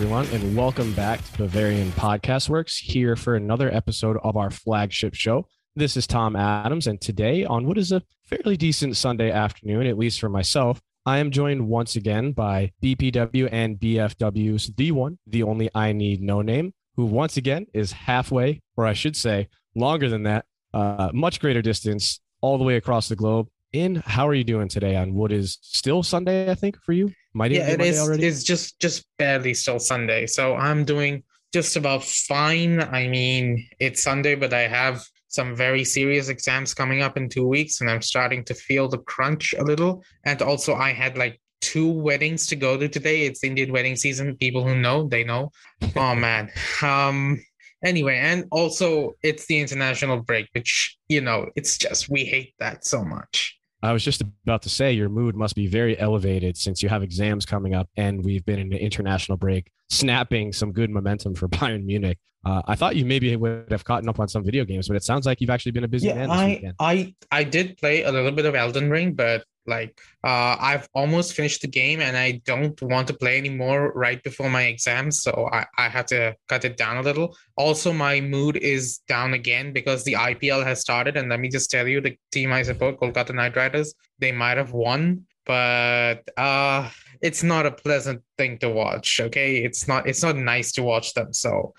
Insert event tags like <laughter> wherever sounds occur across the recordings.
Everyone, and welcome back to Bavarian Podcast Works here for another episode of our flagship show. This is Tom Adams, and today, on what is a fairly decent Sunday afternoon, at least for myself, I am joined once again by BPW and BFW's the one, the only I need no name, who once again is halfway, or I should say, longer than that, uh, much greater distance, all the way across the globe. In how are you doing today on what is still Sunday? I think for you, might yeah, it is. already. It's just just barely still Sunday, so I'm doing just about fine. I mean, it's Sunday, but I have some very serious exams coming up in two weeks, and I'm starting to feel the crunch a little. And also, I had like two weddings to go to today. It's Indian wedding season. People who know, they know. <laughs> oh man. Um. Anyway, and also it's the international break, which you know, it's just we hate that so much. I was just about to say your mood must be very elevated since you have exams coming up and we've been in an international break, snapping some good momentum for <laughs> Bayern Munich. Uh, I thought you maybe would have caught up on some video games, but it sounds like you've actually been a busy man this I. I I did play a little bit of Elden Ring, but like uh I've almost finished the game and I don't want to play anymore right before my exams, so I, I had to cut it down a little. Also, my mood is down again because the IPL has started, and let me just tell you, the team I support, Kolkata Knight Riders, they might have won, but uh it's not a pleasant thing to watch. Okay. It's not it's not nice to watch them. So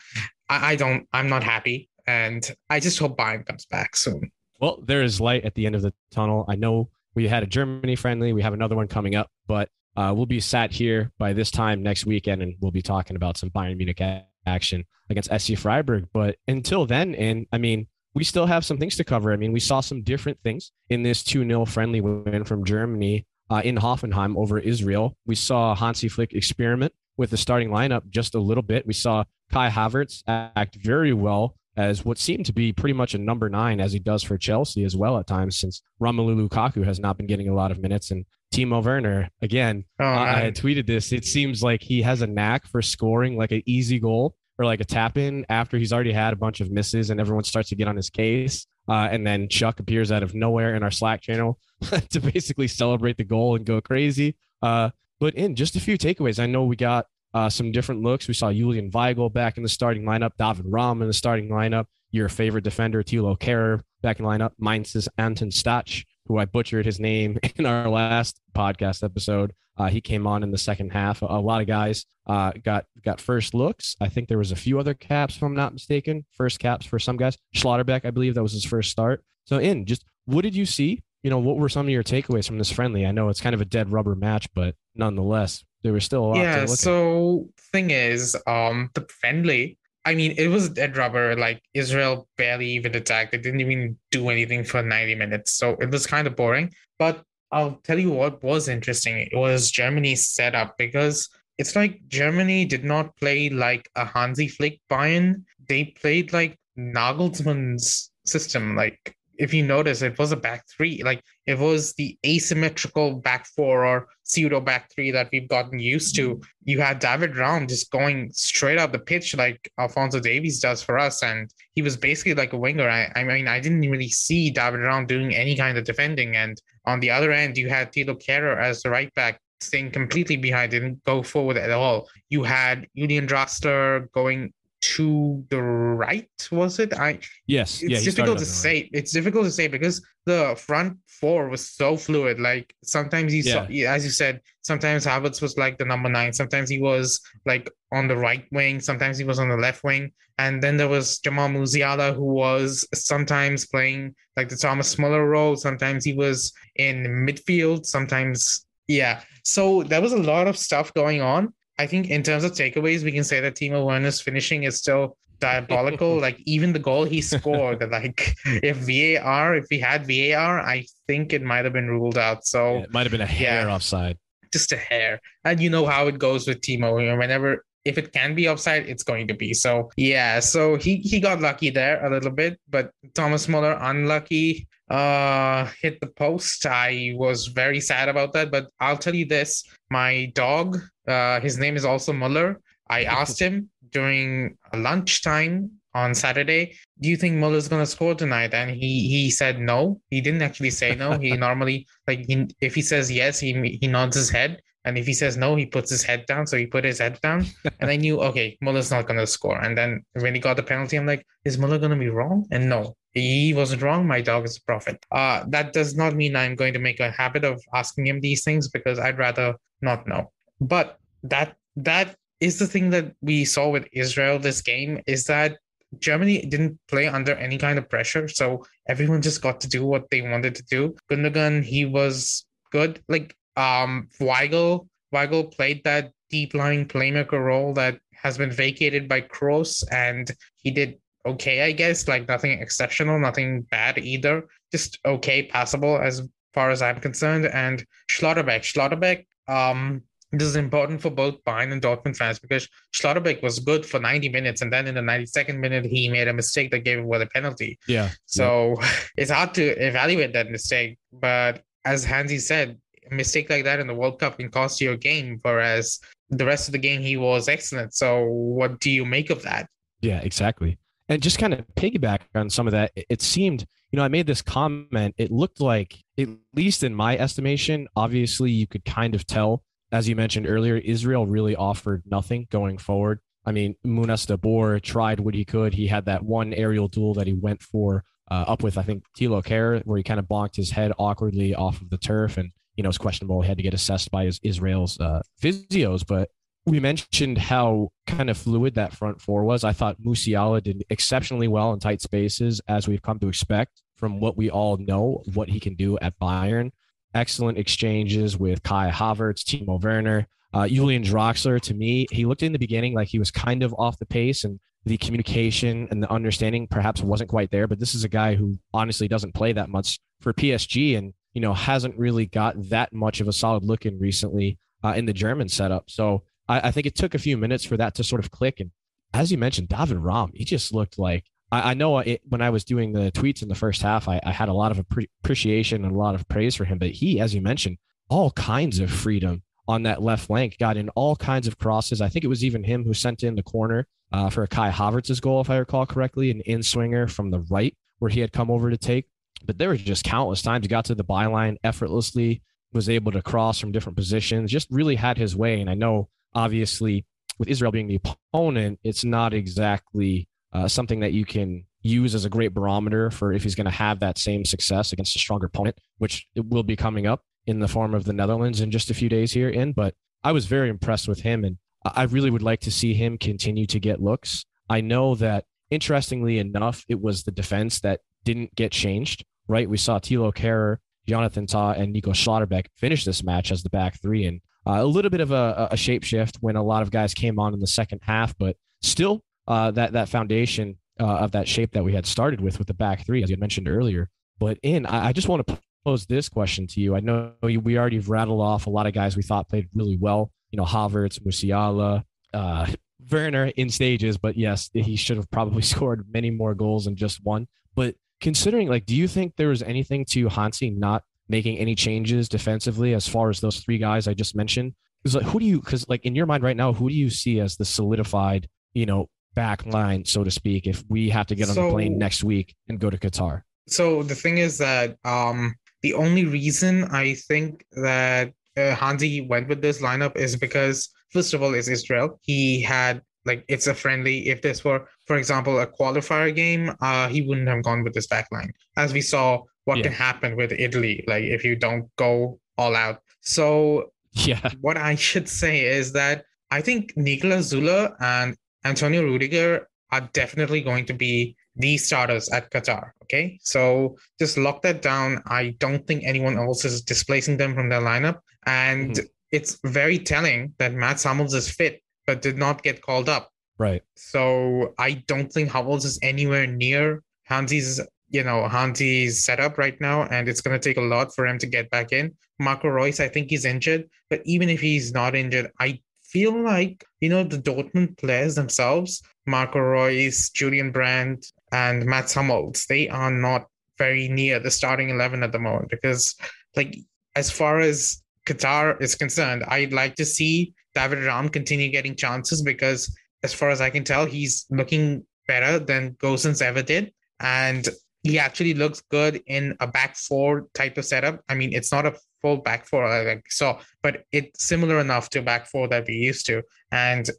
I, I don't I'm not happy. And I just hope Bayern comes back soon. Well, there is light at the end of the tunnel. I know we had a Germany friendly. We have another one coming up, but uh, we'll be sat here by this time next weekend and we'll be talking about some Bayern Munich action against SC Freiburg. But until then, and I mean, we still have some things to cover. I mean, we saw some different things in this 2 0 friendly win from Germany uh, in Hoffenheim over Israel. We saw Hansi Flick experiment with the starting lineup just a little bit. We saw Kai Havertz act very well as what seemed to be pretty much a number nine, as he does for Chelsea as well at times, since Romelu Lukaku has not been getting a lot of minutes. And Timo Werner, again, Oh, I I had tweeted this. It seems like he has a knack for scoring like an easy goal or like a tap in after he's already had a bunch of misses and everyone starts to get on his case. Uh, and then Chuck appears out of nowhere in our Slack channel <laughs> to basically celebrate the goal and go crazy. Uh, but in just a few takeaways, I know we got uh, some different looks. We saw Julian Weigl back in the starting lineup, David Raum in the starting lineup, your favorite defender, Thilo Kehrer, back in lineup, Mainz's Anton Stach, who I butchered his name <laughs> in our last podcast episode. Uh, he came on in the second half. A, a lot of guys uh, got got first looks. I think there was a few other caps, if I'm not mistaken. First caps for some guys. Schlotterbeck, I believe that was his first start. So, in just what did you see? You know, what were some of your takeaways from this friendly? I know it's kind of a dead rubber match, but nonetheless, there was still a lot. to yeah look at. so thing is um the friendly i mean it was dead rubber like israel barely even attacked they didn't even do anything for 90 minutes so it was kind of boring but i'll tell you what was interesting it was germany's setup because it's like germany did not play like a hansi flick bayern they played like nagelsmann's system like if you notice, it was a back three. Like it was the asymmetrical back four or pseudo back three that we've gotten used to. You had David Raum just going straight up the pitch like Alphonso Davies does for us, and he was basically like a winger. I, I mean, I didn't really see David Raum doing any kind of defending. And on the other end, you had Thilo Kehrer as the right back. Staying completely behind, didn't go forward at all. You had Julian Draxler going to the right, was it? I yes, it's he started difficult to the right. say. It's difficult to say because the front four was so fluid. Like sometimes saw, yeah, as you said, sometimes Havertz was like the number nine. Sometimes he was like on the right wing. Sometimes he was on the left wing. And then there was Jamal Musiala who was sometimes playing like the Thomas Muller role. Sometimes he was in midfield. Sometimes, yeah. So there was a lot of stuff going on. I think in terms of takeaways, we can say that Timo Werner's finishing is still diabolical. <laughs> like even the goal he scored, like if VAR, if we had VAR, I think it might have been ruled out. So Yeah, it might have been a hair Yeah. offside. just a hair. And you know how it goes with Timo. You know, whenever if it can be offside, it's going to be. So yeah, so he he got lucky there a little bit, but Thomas Muller unlucky. Uh hit the post. I was very sad about that. But I'll tell you this: my dog, uh, his name is also Muller. I <laughs> asked him during lunchtime on Saturday, do you think Muller's gonna score tonight? And he he said no. He didn't actually say no. He <laughs> normally like he, if he says yes, he he nods his head. And if he says no, he puts his head down. So he put his head down. and I knew, okay, Muller's not going to score. And then when he got the penalty, I'm like, is Muller going to be wrong? And no, he wasn't wrong. My dog is a prophet. Uh, that does not mean I'm going to make a habit of asking him these things because I'd rather not know. But that that is the thing that we saw with Israel this game is that Germany didn't play under any kind of pressure. So everyone just got to do what they wanted to do. Gundogan, he was good. Like um Weigel Weigl played that deep lying playmaker role that has been vacated by Kroos, and he did okay, I guess. Like nothing exceptional, nothing bad either. Just okay, passable as far as I'm concerned. And Schlotterbeck, Schlotterbeck, um, this is important for both Bayern and Dortmund fans because Schlotterbeck was good for 90 minutes, and then in the 92nd minute, he made a mistake that gave away the penalty. Yeah. So yeah. <laughs> it's hard to evaluate that mistake. But as Hansi said, a mistake like that in the World Cup can cost you a game, whereas the rest of the game he was excellent. So what do you make of that? Yeah, exactly. And just kind of piggyback on some of that, it seemed, you know, I made this comment. It looked like, at least in my estimation, obviously you could kind of tell as you mentioned earlier, Israel really offered nothing going forward. I mean, Munas Dabbur tried what he could. He had that one aerial duel that he went for uh, up with, I think, Thilo Kehrer, where he kind of bonked his head awkwardly off of the turf. And, you know, it's questionable. He had to get assessed by his Israel's uh, physios. But we mentioned how kind of fluid that front four was. I thought Musiala did exceptionally well in tight spaces, as we've come to expect from what we all know, what he can do at Bayern excellent exchanges with Kai Havertz, Timo Werner. Uh, Julian Draxler, to me, he looked in the beginning like he was kind of off the pace and the communication and the understanding perhaps wasn't quite there. But this is a guy who honestly doesn't play that much for PSG and, you know, hasn't really got that much of a solid look in recently uh, in the German setup. So I, I think it took a few minutes for that to sort of click. And as you mentioned, David Raum, he just looked like I, I know it, when I was doing the tweets in the first half, I, I had a lot of appreciation and a lot of praise for him. But he, as you mentioned, all kinds of freedom on that left flank, got in all kinds of crosses. I think it was even him who sent in the corner uh, for Kai Havertz's goal, if I recall correctly, an in swinger from the right where he had come over to take. But there was just countless times he got to the byline effortlessly, was able to cross from different positions, just really had his way. And I know, obviously, with Israel being the opponent, it's not exactly uh, something that you can use as a great barometer for if he's going to have that same success against a stronger opponent, which will be coming up in the form of the Netherlands in just a few days here in. But I was very impressed with him, and I really would like to see him continue to get looks. I know that interestingly enough, it was the defense that didn't get changed, right? We saw Thilo Kehrer, Jonathan Tah, and Nico Schlotterbeck finish this match as the back three, and uh, a little bit of a, a shape shift when a lot of guys came on in the second half, but still uh, that that foundation uh, of that shape that we had started with with the back three, as you mentioned earlier. But in, I, I just want to pose this question to you. I know we already rattled off a lot of guys we thought played really well. You know, Havertz, Musiala, uh, Werner in stages, but yes, he should have probably <laughs> scored many more goals than just one. But considering, like, do you think there was anything to Hansi not making any changes defensively as far as those three guys I just mentioned? Because like, who do you? Because like in your mind right now, who do you see as the solidified, you know, back line, so to speak, if we have to get on so, the plane next week and go to Qatar? So the thing is that um, the only reason I think that uh, Hansi went with this lineup is because first of all, it's Israel. He had like it's a friendly. If this were, for example, a qualifier game, uh, he wouldn't have gone with this back line. As we saw, what yeah. can happen with Italy, like if you don't go all out. So yeah, what I <laughs> should say is that I think Niklas Süle and Antonio Rudiger are definitely going to be the starters at Qatar. Okay. So just lock that down. I don't think anyone else is displacing them from their lineup. And mm-hmm. it's very telling that Matt Hummels is fit, but did not get called up. Right. So I don't think Hummels is anywhere near Hansi's, you know, Hansi's setup right now. And it's going to take a lot for him to get back in. Marco Reus, I think he's injured. But even if he's not injured, I feel like, you know, the Dortmund players themselves, Marco Reus, Julian Brandt, and Mats Hummels, they are not very near the starting 11 at the moment because, like, as far as Qatar is concerned, I'd like to see David Raum continue getting chances because, as far as I can tell, he's looking better than Gosens ever did. And he actually looks good in a back four type of setup. I mean, it's not a full back four like so, but it's similar enough to back four that we used to. And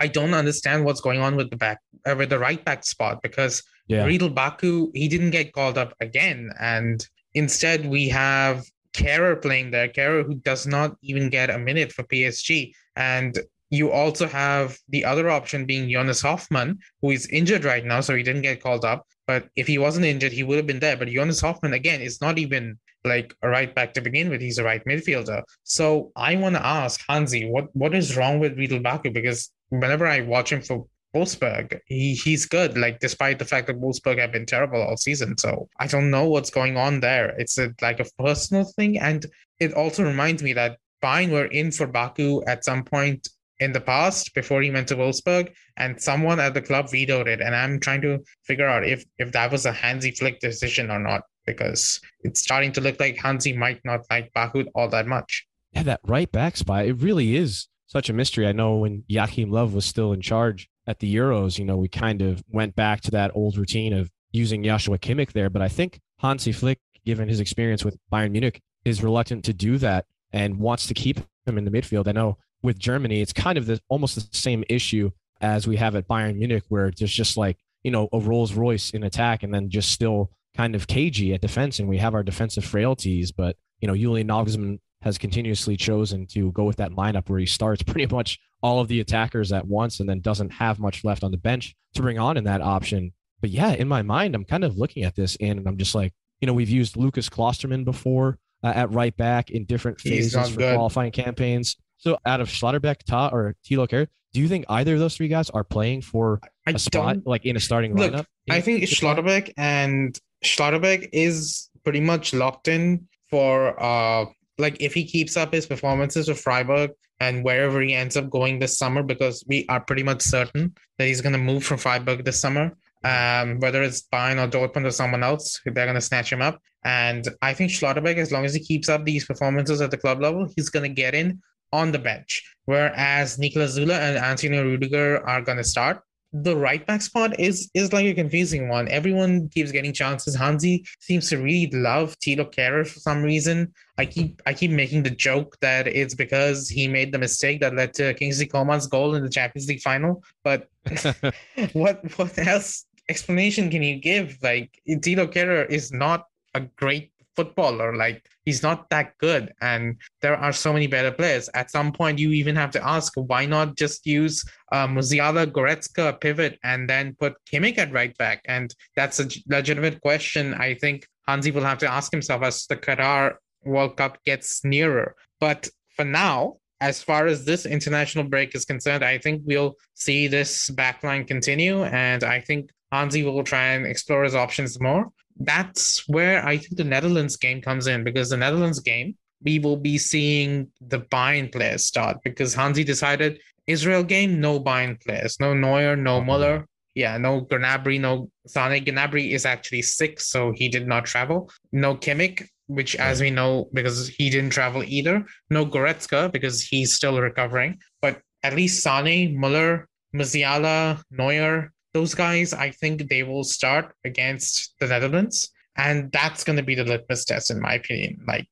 I don't understand what's going on with the back uh, with the right back spot because yeah. Ridle Baku he didn't get called up again, and instead we have Kehrer playing there. Kehrer who does not even get a minute for PSG, and you also have the other option being Jonas Hofmann, who is injured right now, so he didn't get called up. But if he wasn't injured, he would have been there. But Jonas Hofmann, again, is not even like a right back to begin with. He's a right midfielder. So I want to ask Hansi, what, what is wrong with Ridle Baku? Because whenever I watch him for Wolfsburg, he, he's good, like despite the fact that Wolfsburg have been terrible all season. So I don't know what's going on there. It's a, like a personal thing. And it also reminds me that Bayern were in for Baku at some point in the past before he went to Wolfsburg, and someone at the club vetoed it. And I'm trying to figure out if if that was a Hansi Flick decision or not, because it's starting to look like Hansi might not like Baku all that much. Yeah, that right back spot, it really is such a mystery. I know when Joachim Löw was still in charge at the Euros, you know, we kind of went back to that old routine of using Joshua Kimmich there. But I think Hansi Flick, given his experience with Bayern Munich, is reluctant to do that and wants to keep him in the midfield. I know with Germany, it's kind of the, almost the same issue as we have at Bayern Munich, where there's just like, you know, a Rolls Royce in attack and then just still kind of cagey at defense. And we have our defensive frailties. But, you know, Julian Nagelsmann has continuously chosen to go with that lineup where he starts <laughs> pretty much all of the attackers at once and then doesn't have much left on the bench to bring on in that option. But yeah, in my mind, I'm kind of looking at this and I'm just like, you know, we've used Lukas Klostermann before uh, at right back in different phases for good. qualifying campaigns. So out of Schlotterbeck, Tah, or Thilo Kehrer, do you think either of those three guys are playing for I a spot like in a starting look, lineup? I think Schlotterbeck and Schlotterbeck is pretty much locked in for uh like if he keeps up his performances with Freiburg and wherever he ends up going this summer, because we are pretty much certain that he's going to move from Freiburg this summer. Um, whether it's Bayern or Dortmund or someone else, they're going to snatch him up. And I think Schlotterbeck, as long as he keeps up these performances at the club level, he's going to get in on the bench. Whereas Niklas Süle and Antonio Rudiger are going to start the right back spot is is like a confusing one. Everyone keeps getting chances. Hansi seems to really love Thilo Kehrer for some reason. I keep I keep making the joke that it's because he made the mistake that led to Kingsley Coman's goal in the Champions League final. But <laughs> <laughs> what what else explanation can you give? Like Thilo Kehrer is not a great footballer. Like he's not that good, and there are so many better players. At some point, you even have to ask why not just use uh, Musiala, Goretzka pivot, and then put Kimmich at right back. And that's a legitimate question. I think Hansi will have to ask himself as the Qatar World Cup gets nearer. But for now, as far as this international break is concerned, I think we'll see this backline continue, and I think Hansi will try and explore his options more that's where I think the Netherlands game comes in because the Netherlands game, we will be seeing the Bayern players start because Hansi decided Israel game, no Bayern players, no Neuer, no mm-hmm. Muller. Yeah, no Gnabry, no Sane. Gnabry is actually sick, so he did not travel. No Kimmich, which as we know, because he didn't travel either. No Goretzka, because he's still recovering. But at least Sane, Muller, Musiala, Neuer, those guys, I think they will start against the Netherlands. And that's going to be the litmus test, in my opinion. Like,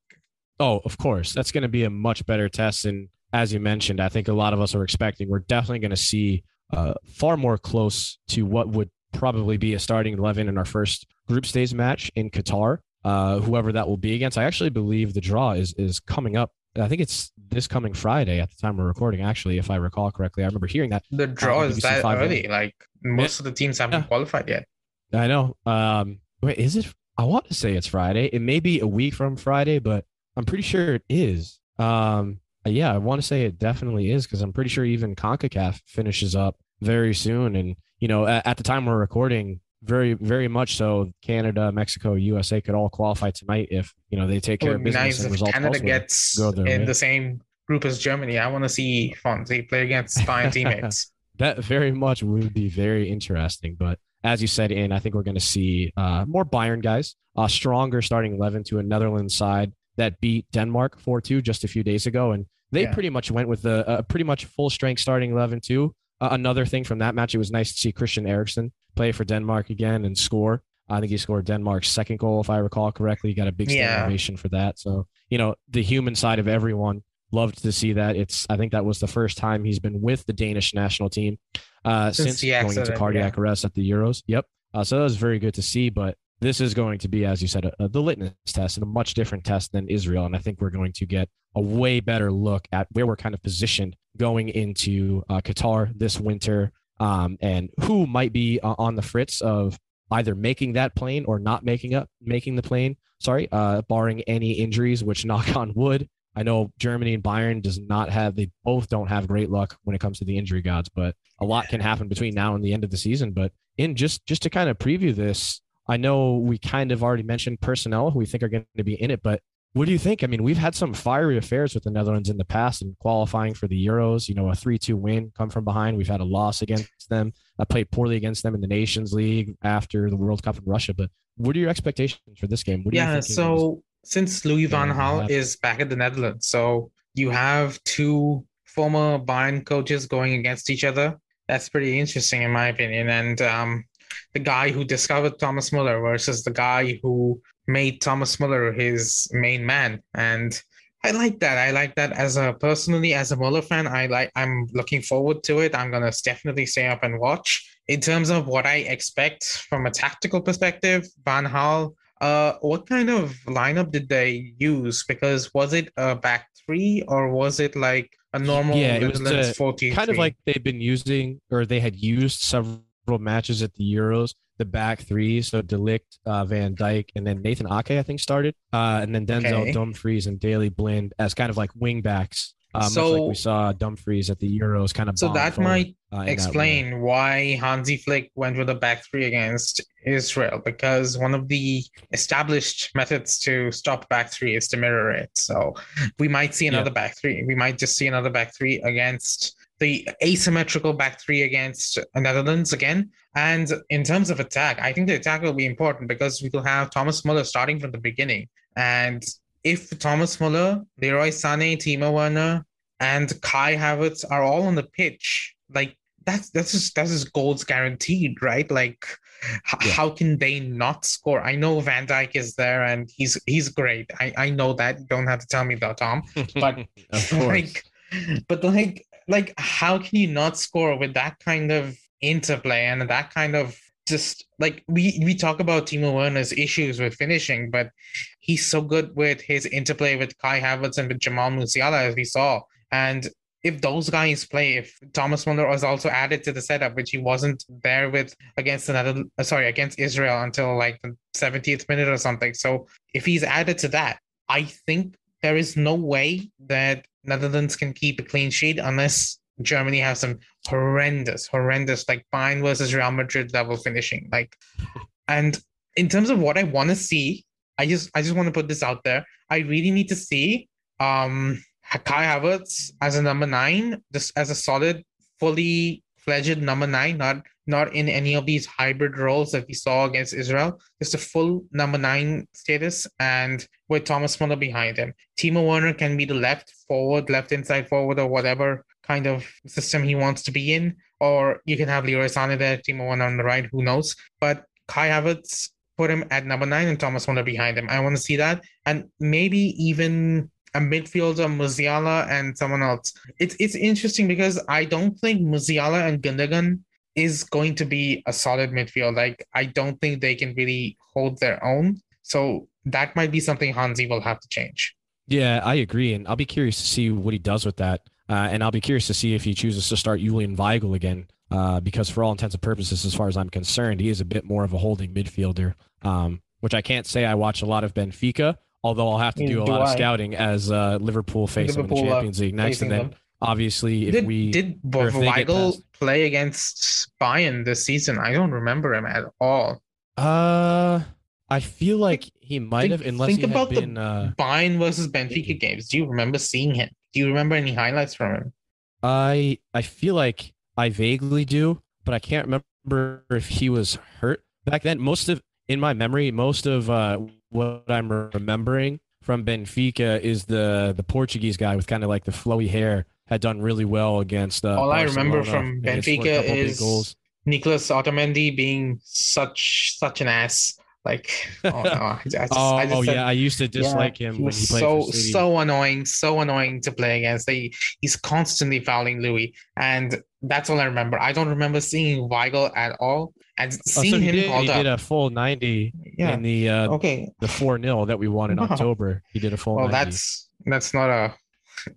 oh, of course, that's going to be a much better test. And as you mentioned, I think a lot of us are expecting we're definitely going to see uh, far more close to what would probably be a starting 11 in our first group stage match in Qatar. Uh, whoever that will be against, I actually believe the draw is is coming up I think it's this coming Friday at the time we're recording. Actually, if I recall correctly, I remember hearing that the draw is that early. Like most yeah. of the teams haven't yeah. qualified yet. I know. Um, wait, is it? I want to say it's Friday. It may be a week from Friday, but I'm pretty sure it is. Um, yeah, I want to say it definitely is because I'm pretty sure even Concacaf finishes up very soon. And you know, at, at the time we're recording, very, very much so. Canada, Mexico, USA could all qualify tonight if you know they take care of business. Nice if Canada gets in way. the same group as Germany. I want to see Fonzie play against Bayern <laughs> teammates. That very much would be very interesting. But as you said, in I think we're going to see uh, more Bayern guys, a stronger starting eleven to a Netherlands side that beat Denmark four two just a few days ago, and they yeah. pretty much went with a, a pretty much full strength starting eleven too. Uh, another thing from that match, it was nice to see Christian Eriksen play for Denmark again and score. I think he scored Denmark's second goal, if I recall correctly. He got a big Yeah. ovation for that. So, you know, the human side of everyone loved to see that. It's I think that was the first time he's been with the Danish national team uh, Since since, going into cardiac arrest at the Euros. Yep. Uh, so that was very good to see. But this is going to be, as you said, a, a, the litmus test and a much different test than Israel. And I think we're going to get a way better look at where we're kind of positioned going into uh, Qatar this winter um, and who might be uh, on the fritz of either making that plane or not making up making the plane. Sorry, uh, barring any injuries, which <laughs> knock on wood. I know Germany and Bayern does not have they both don't have great luck when it comes to the injury gods, but a lot can happen between now and the end of the season. But in just just to kind of preview this, I know we kind of already mentioned personnel who we think are going to be in it, but what do you think? I mean, we've had some fiery affairs with the Netherlands in the past and qualifying for the Euros. You know, a 3 2 win come from behind. We've had a loss against them. I played poorly against them in the Nations League after the World Cup in Russia. But what are your expectations for this game? What do Yeah, think so since Louis van Gaal is back at the Netherlands, so you have two former Bayern coaches going against each other. That's pretty interesting, in my opinion. And um, the guy who discovered Thomas Muller versus the guy who made Thomas Muller his main man. And I like that. I like that as a personally as a Muller fan. I like. I'm looking forward to it. I'm gonna definitely stay up and watch. In terms of what I expect from a tactical perspective, Van Gaal. uh, what kind of lineup did they use? Because was it a back three or was it like a normal Yeah, it was a 4-2-3? kind of like they've been using or they had used several matches at the Euros, the back three. So De Ligt, uh, Van Dijk, and then Nathan Ake, I think, started. Uh, and then Denzel Okay. Dumfries and Daley Blind as kind of like wing backs. Much So- like we saw Dumfries at the Euros kind of so that forward, might uh, in that explain why Hansi Flick went with a back three against Israel because one of the established methods to stop back three is to mirror it. So we might see another back three. We might just see another back three against the asymmetrical back three against Netherlands again. And in terms of attack, I think the attack will be important because we will have Thomas Muller starting from the beginning. And if Thomas Muller, Leroy Sané, Timo Werner, and Kai Havertz are all on the pitch, like that's that's just that's just goals guaranteed, right? Like h- Yeah. how can they not score? I know Van Dijk is there and he's he's great. I I know that. You don't have to tell me that, Tom. <laughs> but- like but like like how can you not score with that kind of interplay and that kind of just like we we talk about Timo Werner's issues with finishing, but he's so good with his interplay with Kai Havertz and with Jamal Musiala as we saw. And if those guys play, if Thomas Muller was also added to the setup, which he wasn't there with against another, uh, sorry, against Israel until like the 70th minute or something. So if he's added to that, I think there is no way that Netherlands can keep a clean sheet unless Germany has some horrendous, horrendous, like Bayern versus Real Madrid level finishing. Like, and in terms of what I want to see, I just, I just want to put this out there. I really need to see, um, Kai Havertz as a number nine, just as a solid, fully fledged number nine, not not in any of these hybrid roles that we saw against Israel. Just a full number nine status, and with Thomas Muller behind him. Timo Werner can be the left forward, left inside forward, or whatever kind of system he wants to be in. Or you can have Leroy Sané there, Timo Werner on the right, who knows? But Kai Havertz, put him at number nine and Thomas Muller behind him. I want to see that. And maybe even a midfielder, Musiala and someone else. It's it's interesting because I don't think Musiala and Gundogan is going to be a solid midfield. Like I don't think they can really hold their own. So that might be something Hansi will have to change. Yeah, I agree, and I'll be curious to see what he does with that. Uh, and I'll be curious to see if he chooses to start Julian Weigl again, uh, because for all intents and purposes, as far as I'm concerned, he is a bit more of a holding midfielder. Um, which I can't say I watch a lot of Benfica, although I'll have to Neither do a do lot of scouting as uh, Liverpool face them in the uh, Champions League next, and then them. Obviously if did we did or if they get Weigl play against Bayern this season? I don't remember him at all. uh, I feel like he might think- have, unless think about the been. Uh, Bayern versus Benfica games. Do you remember seeing him? Do you remember any highlights from him? I I feel like I vaguely do, but I can't remember if he was hurt back then. Most of in my memory, most of uh, what I'm remembering from Benfica is the the Portuguese guy with kind of like the flowy hair had done really well against. Uh, All I remember from and he scored a Benfica is. Nicolas Otamendi being such such an ass. Like, oh no, I <laughs> just, oh, I just oh said- yeah, I used to dislike him he when was he played so so annoying, so annoying to play against. They, he's constantly fouling Louis, and that's all I remember. I don't remember seeing Weigl at all, and Oh, so seeing he him did, he up. did a full 90 yeah. in the uh, okay. the 4 0 that we won in Wow. <laughs> October. He did a full Well, 90. that's that's not a.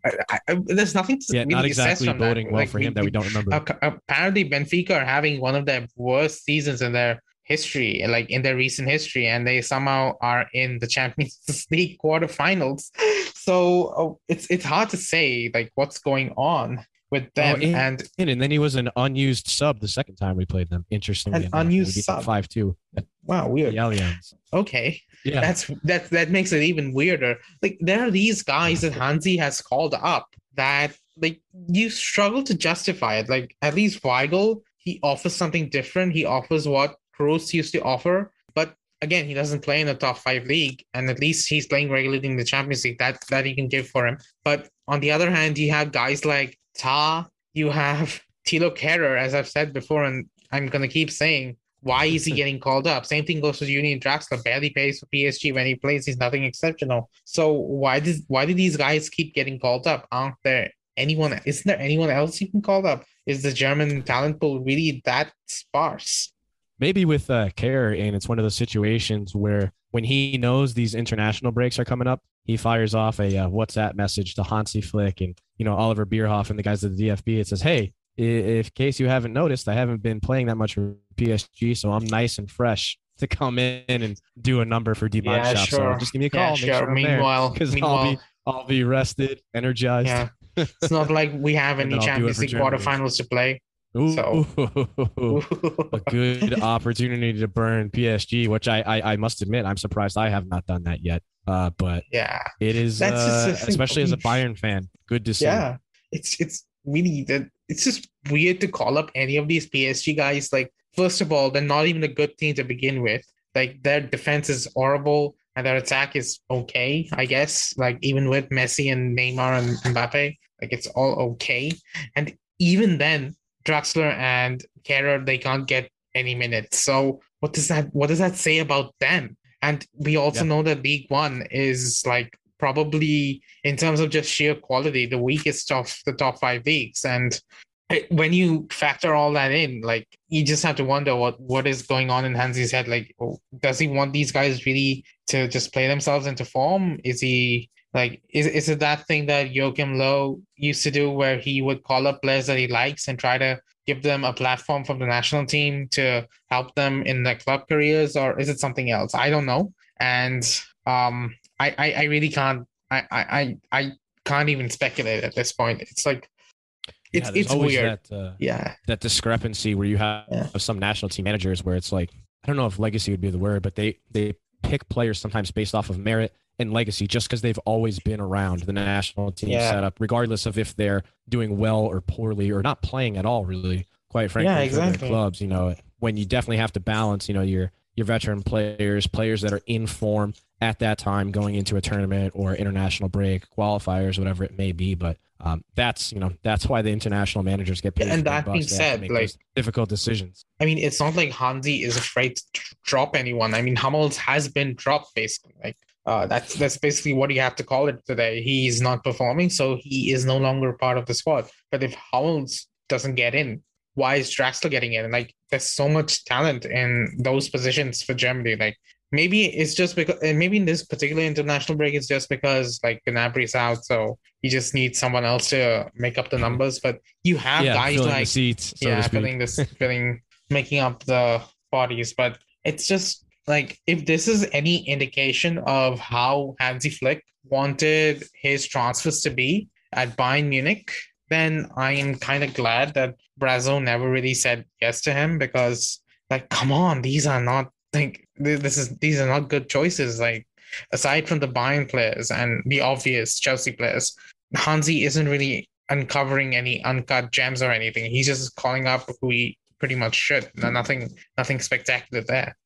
I, I, there's nothing to yeah, really not exactly boding well Like, for him that we don't remember. Apparently Benfica are having one of their worst seasons in their history, like in their recent history, and they somehow are in the <laughs> Champions League quarterfinals. So uh, it's it's hard to say like what's going on with them. and- and And, and then he was an unused sub the second time we played them. Interestingly, An enough. unused we sub? 5 2 at wow, the weird. Allianz. Okay, Yeah. that's that that makes it even weirder. Like there are these guys that <laughs> Hansi has called up that like you struggle to justify it. Like at least Weigl, he offers something different. He offers what Kroos used to offer, but again, he doesn't play in the top five league, and at least he's playing regularly in the Champions League. That that he can give for him. But on the other hand, you have guys like Tah, you have Thilo Kehrer, as I've said before, and I'm gonna keep saying. Why is he getting called up? Same thing goes for Julian Draxler. Barely plays for PSG when he plays. He's nothing exceptional. So why did why do these guys keep getting called up? Aren't there anyone? Isn't there anyone else you can call up? Is the German talent pool really that sparse? maybe with uh, Kehrer and it's one of those situations where when he knows these international breaks are coming up he fires off a uh, whatsapp message to hansi flick and you know oliver bierhoff and the guys at the dfb it says hey if in case you haven't noticed i haven't been playing that much for psg so i'm nice and fresh <laughs> to come in and do a number for d Yeah, shop sure. so just give me a call Yeah, sure. sure Meanwhile, because i'll meanwhile, be i'll be rested energized yeah, it's not like we have <laughs> any then I'll do it Champions League quarterfinals to play. Ooh, So- <laughs> a good opportunity to burn PSG, which I, I I must admit I'm surprised I have not done that yet. Uh, but yeah, it is uh, especially as a Bayern fan, good to see. yeah. It's it's really that it's just weird to call up any of these PSG guys. Like, first of all, they're not even a good team to begin with. Like their defense is horrible and their attack is okay, I guess. Like even with Messi and Neymar and Mbappe, like it's all okay. And even then, Draxler and Kehrer, they can't get any minutes. So what does that what does that say about them? And we also Yeah. know that League One is like probably in terms of just sheer quality, the weakest of the top five leagues. And when you factor all that in, like you just have to wonder what what is going on in Hansi's head. Like, oh, does he want these guys really to just play themselves into form? Is he like is is it that thing that Joachim Low used to do where he would call up players that he likes and try to give them a platform from the national team to help them in their club careers, or is it something else? I don't know. And um I I, I really can't I, I I can't even speculate at this point. It's like it's Yeah, it's weird. That, uh, Yeah. that discrepancy where you have Yeah. some national team managers where it's like I don't know if legacy would be the word, but they they pick players sometimes based off of merit and legacy just because they've always been around the national team Yeah. setup, regardless of if they're doing well or poorly or not playing at all. Really, quite frankly, Yeah, exactly. clubs. You know, when you definitely have to balance, you know, your your veteran players, players that are in form at that time going into a tournament or international break, qualifiers, whatever it may be. But um, that's you know that's why the international managers get paid. And that being bucks. They have to said, like- difficult decisions. I mean, it's not like Hansi is afraid to drop anyone. I mean, Hummels has been dropped basically. Like uh, that's that's basically what you have to call it today. He's not performing, so he is no longer part of the squad. But if Hummels doesn't get in, why is Draxler getting in? Like, there's so much talent in those positions for Germany. Like, maybe it's just because, and maybe in this particular international break, it's just because like Gnabry's out, so you just need someone else to make up the mm-hmm. numbers. But you have yeah, guys filling like the seats, so yeah, filling this, filling, making up the bodies. But it's just like if this is any indication of how Hansi Flick wanted his transfers to be at Bayern Munich, then I am kind of glad that Brazzo never really said yes to him because, like, come on, these are not like this is these are not good choices. Like, aside from the Bayern players and the obvious Chelsea players, Hansi isn't really uncovering any uncut gems or anything. He's just calling up who he pretty much should. Nothing, nothing spectacular there.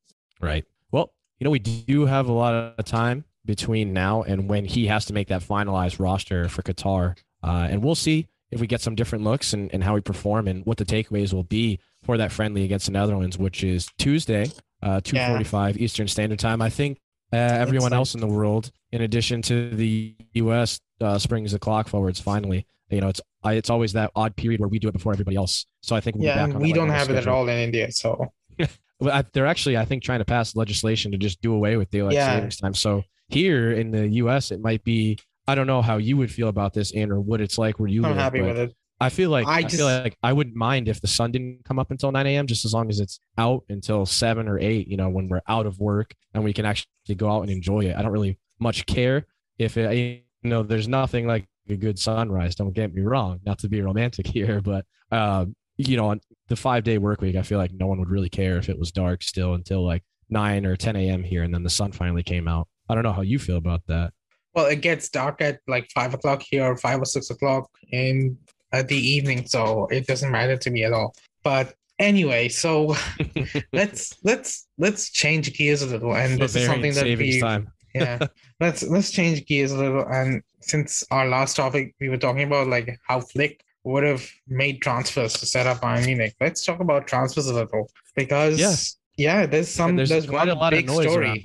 Right. Well, you know, we do have a lot of time between now and when he has to make that finalized roster for Qatar. Uh, and we'll see if we get some different looks and, and how we perform and what the takeaways will be for that friendly against the Netherlands, which is Tuesday uh, 2:45 yeah. Eastern Standard Time. I think uh, everyone like- else in the world, in addition to the U.S., uh, springs the clock forwards. Finally, you know, it's it's always that odd period where we do it before everybody else. So I think we'll yeah, we don't have schedule. it at all in India. So <laughs> they're actually, I think, trying to pass legislation to just do away with daylight yeah. savings time. So here in the U.S., it might be. I don't know how you would feel about this, and or what it's like where you I'm live. happy with it. I feel like I, I feel like I wouldn't mind if the sun didn't come up until 9 a.m. just as long as it's out until seven or eight. You know, when we're out of work and we can actually go out and enjoy it. I don't really much care if it. You know, there's nothing like a good sunrise. Don't get me wrong, not to be romantic <laughs> here, but um, you know, on the five day work week, I feel like no one would really care if it was dark still until like nine or 10 a.m. here, and then the sun finally came out. I don't know how you feel about that. Well, it gets dark at like five o'clock here, five or six o'clock in uh, the evening, so it doesn't matter to me at all. But anyway, so <laughs> let's let's let's change gears a little, and this is something that we time. <laughs> yeah let's let's change gears a little. And since our last topic, we were talking about like how Flick would have made transfers to set up Bayern Munich. Let's talk about transfers a little because yes. yeah, there's some there's, there's one big story.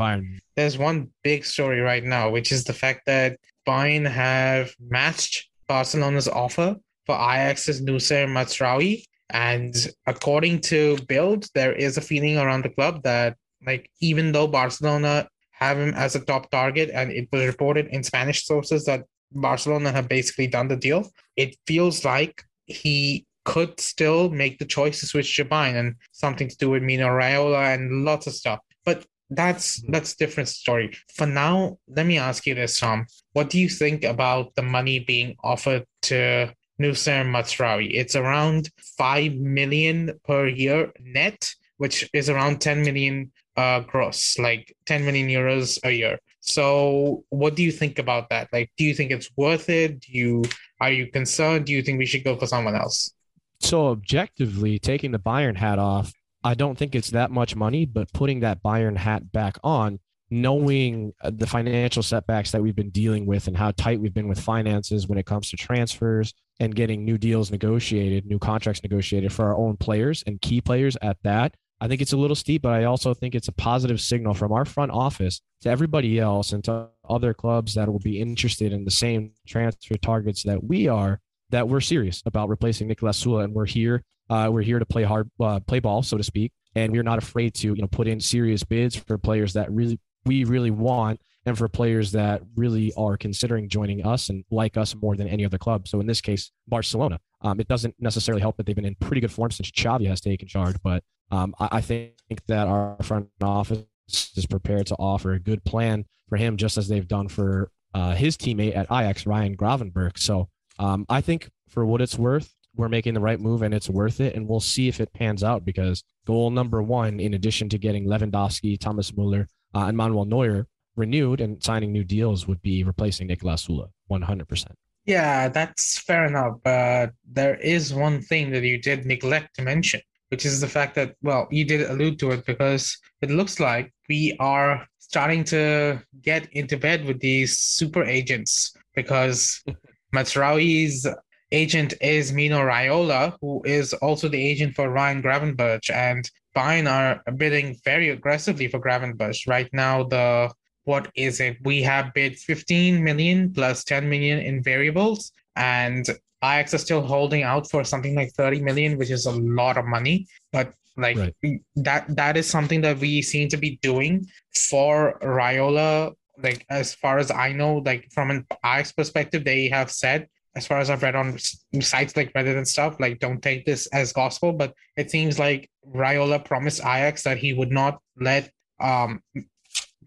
There's one big story right now, which is the fact that Bayern have matched Barcelona's offer for Ajax's Noussair Mazraoui. And according to Bild, there is a feeling around the club that like even though Barcelona have him as a top target, and it was reported in Spanish sources that Barcelona have basically done the deal. It feels like he could still make the choice to switch to Bayern and something to do with Mino Raiola and lots of stuff. But that's that's different story. For now, let me ask you this, Tom. What do you think about the money being offered to Noussair Mazraoui? It's around five million per year net, which is around 10 million uh, gross, like 10 million euros a year. So, what do you think about that? Like, do you think it's worth it? Do you are you concerned? Do you think we should go for someone else? So, objectively, taking the Bayern hat off, I don't think it's that much money, but putting that Bayern hat back on, knowing uh, the financial setbacks that we've been dealing with and how tight we've been with finances when it comes to transfers and getting new deals negotiated, new contracts negotiated for our own players and key players at that, I think it's a little steep, but I also think it's a positive signal from our front office to everybody else and to other clubs that will be interested in the same transfer targets that we are. That we're serious about replacing Niklas Süle, and we're here. Uh, we're here to play hard, uh, play ball, so to speak, and we're not afraid to you know put in serious bids for players that really we really want, and for players that really are considering joining us and like us more than any other club. So in this case, Barcelona. Um, it doesn't necessarily help that they've been in pretty good form since Xavi has taken charge, but um, I, I, think that our front office is prepared to offer a good plan for him, just as they've done for uh, his teammate at Ajax, Ryan Gravenberch. So um, I think for what it's worth, we're making the right move and it's worth it. And we'll see if it pans out because goal number one, in addition to getting Lewandowski, Thomas Muller, uh, and Manuel Neuer renewed and signing new deals, would be replacing Niklas Süle 100%. Yeah, that's fair enough. But there is one thing that you did neglect to mention which is the fact that, well, you did allude to it because it looks like we are starting to get into bed with these super agents because <laughs> Mazraoui's agent is Mino Raiola, who is also the agent for Ryan Gravenberch, and Bayern are bidding very aggressively for Gravenberch. Right now, the what is it? We have bid 15 million plus 10 million in variables, and Ajax is still holding out for something like 30 million, which is a lot of money. But like right. that that is something that we seem to be doing for Raiola. Like as far as I know, like from an Ajax perspective, they have said, as far as I've read on sites like Reddit and stuff, like don't take this as gospel. But it seems like Raiola promised Ajax that he would not let um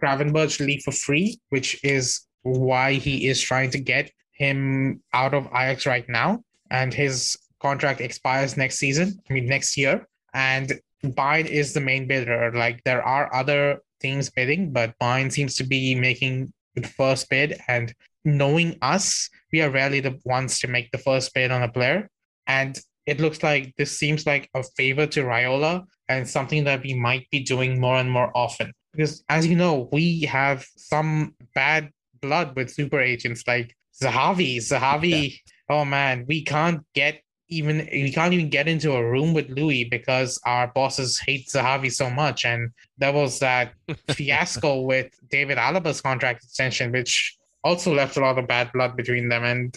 Gravenberch leave for free, which is why he is trying to get him out of Ajax right now, and his contract expires next season. I mean next year, and Bayern is the main bidder. Like there are other teams bidding, but Bayern seems to be making the first bid. And knowing us, we are rarely the ones to make the first bid on a player. And it looks like this seems like a favor to Raiola and something that we might be doing more and more often. Because as you know, we have some bad blood with super agents. Like Zahavi, Zahavi. Yeah. Oh man, we can't get even we can't even get into a room with Louis because our bosses hate Zahavi so much. And there was that <laughs> fiasco with David Alaba's contract extension, which also left a lot of bad blood between them. And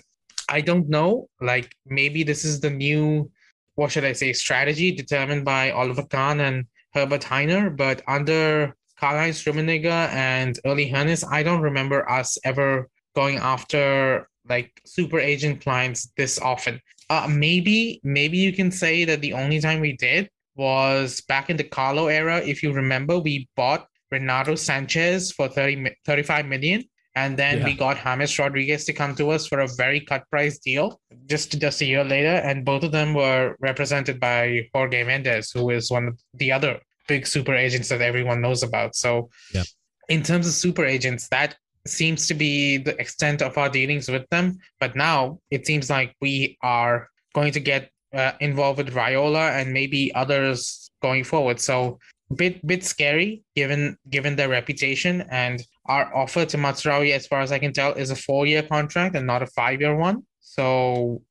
I don't know, like maybe this is the new, what should I say, strategy determined by Oliver Kahn and Herbert Hainer, but under Karl-Heinz Rummenigge and early Hoeneß, I don't remember us ever going after like super agent clients this often. Uh, maybe, maybe you can say that the only time we did was back in the Carlo era. If you remember, we bought Renato Sanches for 30, 35 million. And then yeah. we got James Rodriguez to come to us for a very cut price deal just just a year later. And both of them were represented by Jorge Mendes, who is one of the other big super agents that everyone knows about. So yeah. in terms of super agents, that seems to be the extent of our dealings with them. But now it seems like we are going to get uh, involved with Raiola and maybe others going forward. So bit bit scary given given their reputation and our offer to Mazraoui, as far as I can tell, is a four year contract and not a five year one. So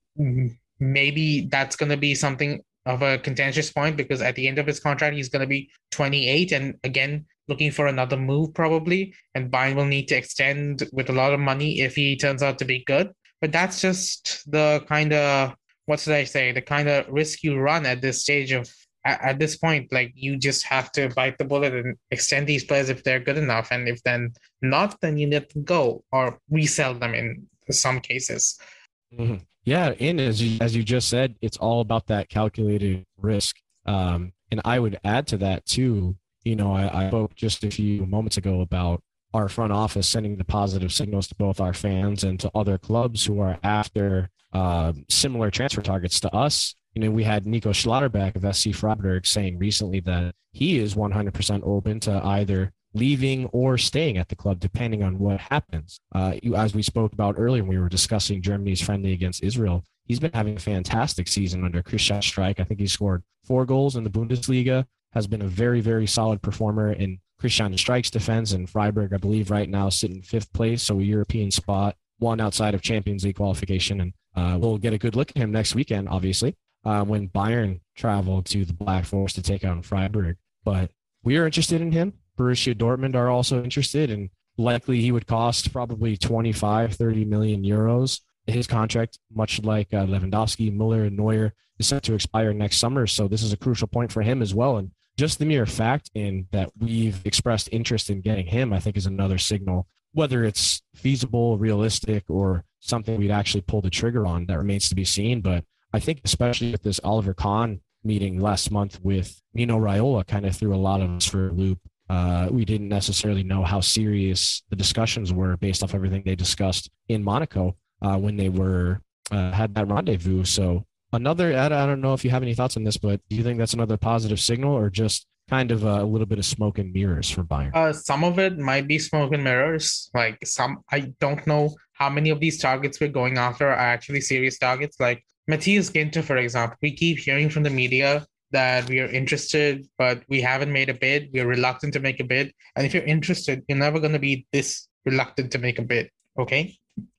maybe that's going to be something of a contentious point because at the end of his contract, he's going to be 28. And again, looking for another move probably. And Bayern will need to extend with a lot of money if he turns out to be good. But that's just the kind of, what should I say, the kind of risk you run at this stage of at, at this point, like you just have to bite the bullet and extend these players if they're good enough. And if then not, then you let them go or resell them in some cases. Mm-hmm. Yeah, and as you as you just said, it's all about that calculated risk. Um, and I would add to that too. You know, I, I spoke just a few moments ago about our front office sending the positive signals to both our fans and to other clubs who are after uh, similar transfer targets to us you know, we had Nico Schlotterbeck of SC Freiburg saying recently that he is 100% open to either leaving or staying at the club, depending on what happens. Uh, as we spoke about earlier when we were discussing Germany's friendly against Israel, he's been having a fantastic season under Christian Streich. I think he scored four goals in the Bundesliga, has been a very, very solid performer in Christian Streich's defense. And Freiburg, I believe, right now sitting fifth place, so a European spot, one outside of Champions League qualification. And uh, we'll get a good look at him next weekend, obviously uh, when Bayern traveled to the Black Forest to take on Freiburg. But we are interested in him. Borussia Dortmund are also interested, and likely he would cost probably 25, 30 million euros. His contract, much like uh, Lewandowski, Muller, and Neuer, is set to expire next summer. So this is a crucial point for him as well. And just the mere fact in that we've expressed interest in getting him, I think, is another signal. Whether it's feasible, realistic, or something we'd actually pull the trigger on, that remains to be seen. But I think especially with this Oliver Kahn meeting last month with Mino Raiola kind of threw a lot of us for a loop. Uh, we didn't necessarily know how serious the discussions were based off everything they discussed in Monaco uh, when they were uh, had that rendezvous. So another, I don't know if you have any thoughts on this, but do you think that's another positive signal or just kind of a, little bit of smoke and mirrors for Bayern? Uh, some of it might be smoke and mirrors. Like some, I don't know how many of these targets we're going after are actually serious targets. Like Matthias Ginter, for example, we keep hearing from the media that we are interested, but we haven't made a bid. We're reluctant to make a bid. And if you're interested, you're never going to be this reluctant to make a bid. Okay.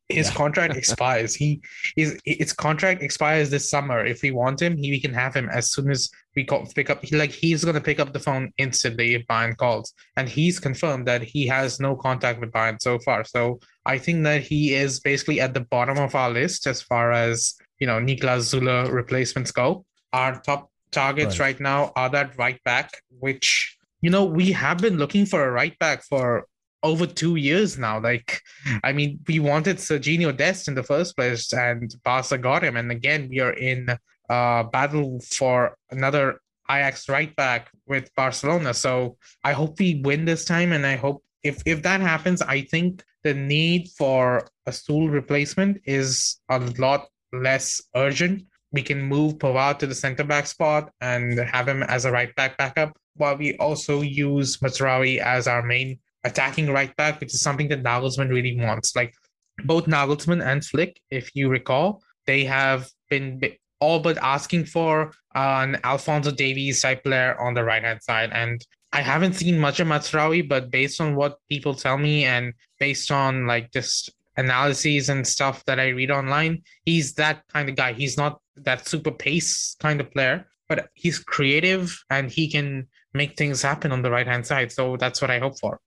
His yeah. contract <laughs> expires. He is its contract expires this summer. If we want him, he, we can have him as soon as we call, pick up. He like he's gonna pick up the phone instantly if Bayern calls, and he's confirmed that he has no contact with Bayern so far. So I think that he is basically at the bottom of our list as far as you know Niklas Süle replacements go. Our top targets right. right now are that right back, which you know we have been looking for a right back for over two years now. Like, I mean, we wanted Sergiño Dest in the first place, and Barca got him. And again, we are in a battle for another Ajax right back with Barcelona. So I hope we win this time, and I hope if if that happens, I think the need for a Süle replacement is a lot less urgent. We can move Pavard to the center back spot and have him as a right back backup, while we also use Mazraoui as our main attacking right back, which is something that Nagelsmann really wants. Like both Nagelsmann and Flick, if you recall, they have been all but asking for an Alphonso Davies type player on the right hand side. And I haven't seen much of Mazraoui, but based on what people tell me and based on like just analyses and stuff that I read online, he's that kind of guy. He's not that super pace kind of player, but he's creative and he can make things happen on the right hand side. So that's what I hope for.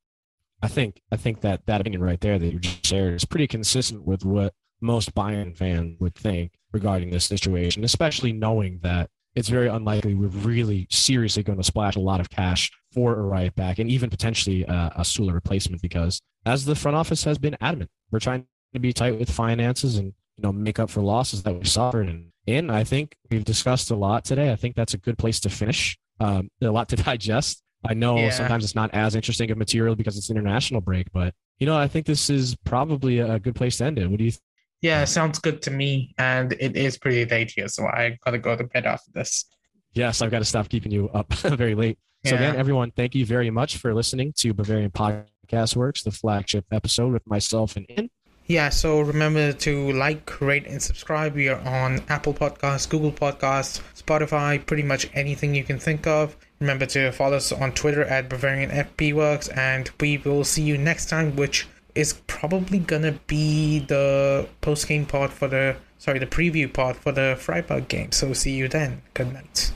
I think I think that that opinion right there that you just shared is pretty consistent with what most Bayern fans would think regarding this situation, especially knowing that it's very unlikely we're really seriously going to splash a lot of cash for a right back and even potentially a, a Süle replacement because as the front office has been adamant, we're trying to be tight with finances and you know make up for losses that we suffered and in I think we've discussed a lot today. I think that's a good place to finish. Um, a lot to <laughs> digest. I know yeah. sometimes it's not as interesting of material because it's international break, but you know I think this is probably a good place to end it. What do you? Th- yeah, sounds good to me, and it is pretty late here, so I gotta go to bed after this. Yes, I've got to stop keeping you up <laughs> very late. So yeah. again, everyone, thank you very much for listening to Bavarian Podcast Works, the flagship episode with myself and In. Yeah, so remember to like, rate, and subscribe. We are on Apple Podcasts, Google Podcasts, Spotify, pretty much anything you can think of. Remember to follow us on Twitter at Bavarian FB Works, and we will see you next time, which is probably gonna be the post game pod for the sorry the preview pod for the Freiburg game. So see you then. Good night.